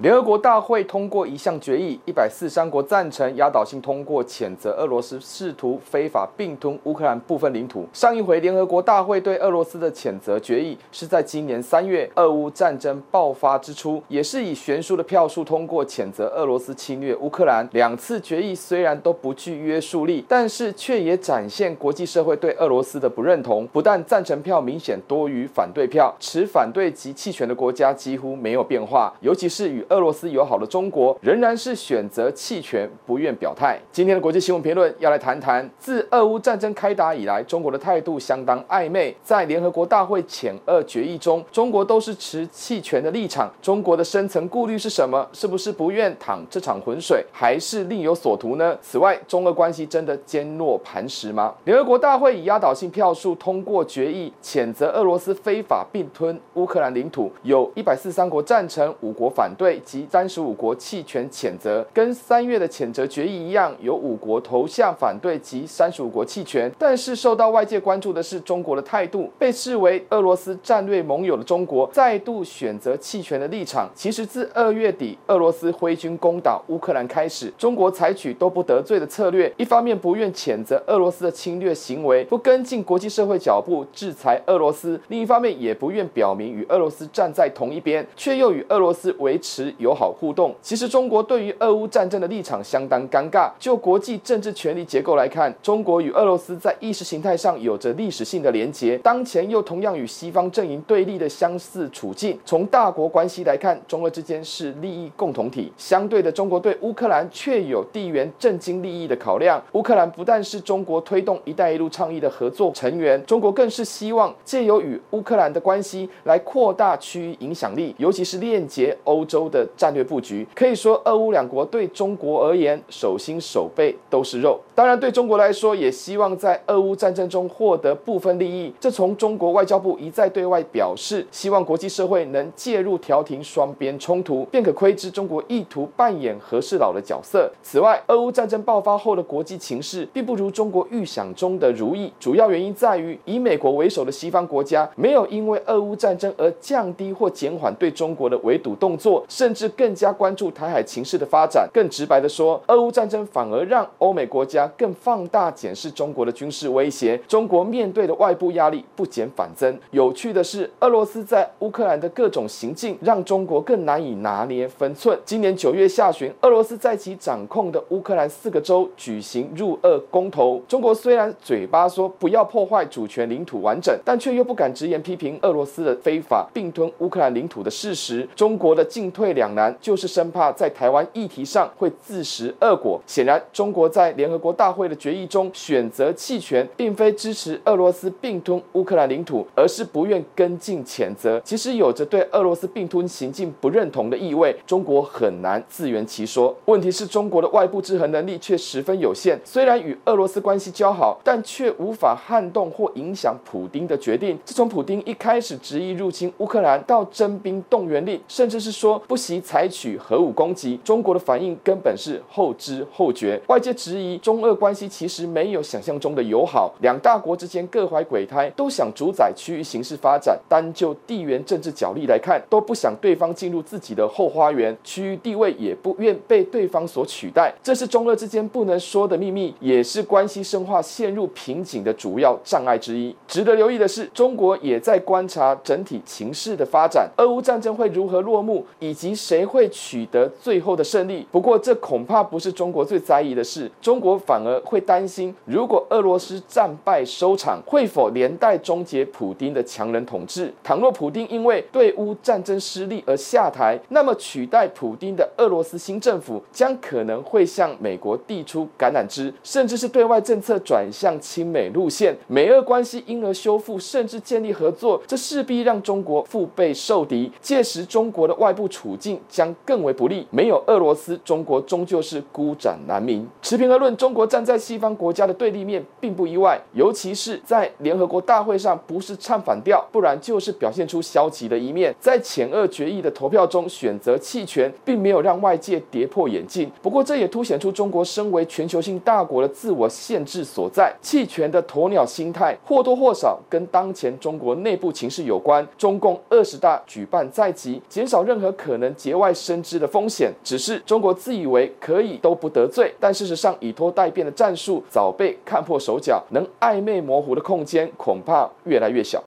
联合国大会通过一项决议，一百四十三国赞成，压倒性通过谴责俄罗斯试图非法并吞乌克兰部分领土。上一回联合国大会对俄罗斯的谴责决议是在今年三月，俄乌战争爆发之初，也是以悬殊的票数通过谴责俄罗斯侵略乌克兰。两次决议虽然都不具约束力，但是却也展现国际社会对俄罗斯的不认同。不但赞成票明显多于反对票，持反对及弃权的国家几乎没有变化，尤其是与俄罗斯友好的中国仍然是选择弃权，不愿表态。今天的国际新闻评论要来谈谈，自俄乌战争开打以来，中国的态度相当暧昧。在联合国大会谴俄决议中，中国都是持弃权的立场。中国的深层顾虑是什么？是不是不愿淌这场浑水，还是另有所图呢？此外，中俄关系真的坚若磐石吗？联合国大会以压倒性票数通过决议，谴责俄罗斯非法并吞乌克兰领土，有一百四十三国赞成，五国反对及三十五国弃权谴责，跟三月的谴责决议一样，有五国投下反对及三十五国弃权。但是受到外界关注的是中国的态度，被视为俄罗斯战略盟友的中国再度选择弃权的立场。其实自二月底俄罗斯挥军攻打乌克兰开始，中国采取都不得罪的策略，一方面不愿谴责俄罗斯的侵略行为，不跟进国际社会脚步制裁俄罗斯；另一方面也不愿表明与俄罗斯站在同一边，却又与俄罗斯维持友好。互动，其实中国对于俄乌战争的立场相当尴尬。就国际政治权力结构来看，中国与俄罗斯在意识形态上有着历史性的连结，当前又同样与西方阵营对立的相似处境。从大国关系来看，中俄之间是利益共同体。相对的，中国对乌克兰却有地缘政经利益的考量。乌克兰不但是中国推动“一带一路”倡议的合作成员，中国更是希望借由与乌克兰的关系来扩大区域影响力，尤其是链接欧洲的的战略。布局可以说，俄乌两国对中国而言，手心手背都是肉。当然，对中国来说，也希望在俄乌战争中获得部分利益。这从中国外交部一再对外表示，希望国际社会能介入调停双边冲突，便可窥知中国意图扮演和事佬的角色。此外，俄乌战争爆发后的国际情势并不如中国预想中的如意，主要原因在于以美国为首的西方国家没有因为俄乌战争而降低或减缓对中国的围堵动作，甚至更。加关注台海情势的发展。更直白的说，俄乌战争反而让欧美国家更放大检视中国的军事威胁。中国面对的外部压力不减反增。有趣的是，俄罗斯在乌克兰的各种行径让中国更难以拿捏分寸。今年九月下旬，俄罗斯在其掌控的乌克兰四个州举行入俄公投。中国虽然嘴巴说不要破坏主权领土完整，但却又不敢直言批评俄罗斯的非法并吞乌克兰领土的事实。中国的进退两难。就是生怕在台湾议题上会自食恶果。显然，中国在联合国大会的决议中选择弃权，并非支持俄罗斯并吞乌克兰领土，而是不愿跟进谴责。其实有着对俄罗斯并吞行径不认同的意味。中国很难自圆其说。问题是中国的外部制衡能力却十分有限。虽然与俄罗斯关系交好，但却无法撼动或影响普丁的决定。自从普丁一开始执意入侵乌克兰，到征兵动员令，甚至是说不惜。采取核武攻击，中国的反应根本是后知后觉。外界质疑中俄关系其实没有想象中的友好，两大国之间各怀鬼胎，都想主宰区域形势发展。单就地缘政治角力来看，都不想对方进入自己的后花园，区域地位也不愿被对方所取代。这是中俄之间不能说的秘密，也是关系深化陷入瓶颈的主要障碍之一。值得留意的是，中国也在观察整体情势的发展，俄乌战争会如何落幕，以及谁会。会取得最后的胜利，不过这恐怕不是中国最在意的事。中国反而会担心，如果俄罗斯战败收场，会否连带终结普丁的强人统治？倘若普丁因为对乌战争失利而下台，那么取代普丁的俄罗斯新政府将可能会向美国递出橄榄枝，甚至是对外政策转向亲美路线，美俄关系因而修复，甚至建立合作，这势必让中国腹背受敌。届时，中国的外部处境将更为不利。没有俄罗斯，中国终究是孤掌难鸣。持平而论，中国站在西方国家的对立面并不意外，尤其是在联合国大会上，不是唱反调，不然就是表现出消极的一面。在前俄决议的投票中选择弃权，并没有让外界跌破眼镜。不过，这也凸显出中国身为全球性大国的自我限制所在。弃权的鸵鸟心态或多或少跟当前中国内部情势有关。中共二十大举办在即，减少任何可能节外生枝的风险。只是中国自以为可以都不得罪，但事实上以拖待变的战术早被看破手脚，能暧昧模糊的空间恐怕越来越小。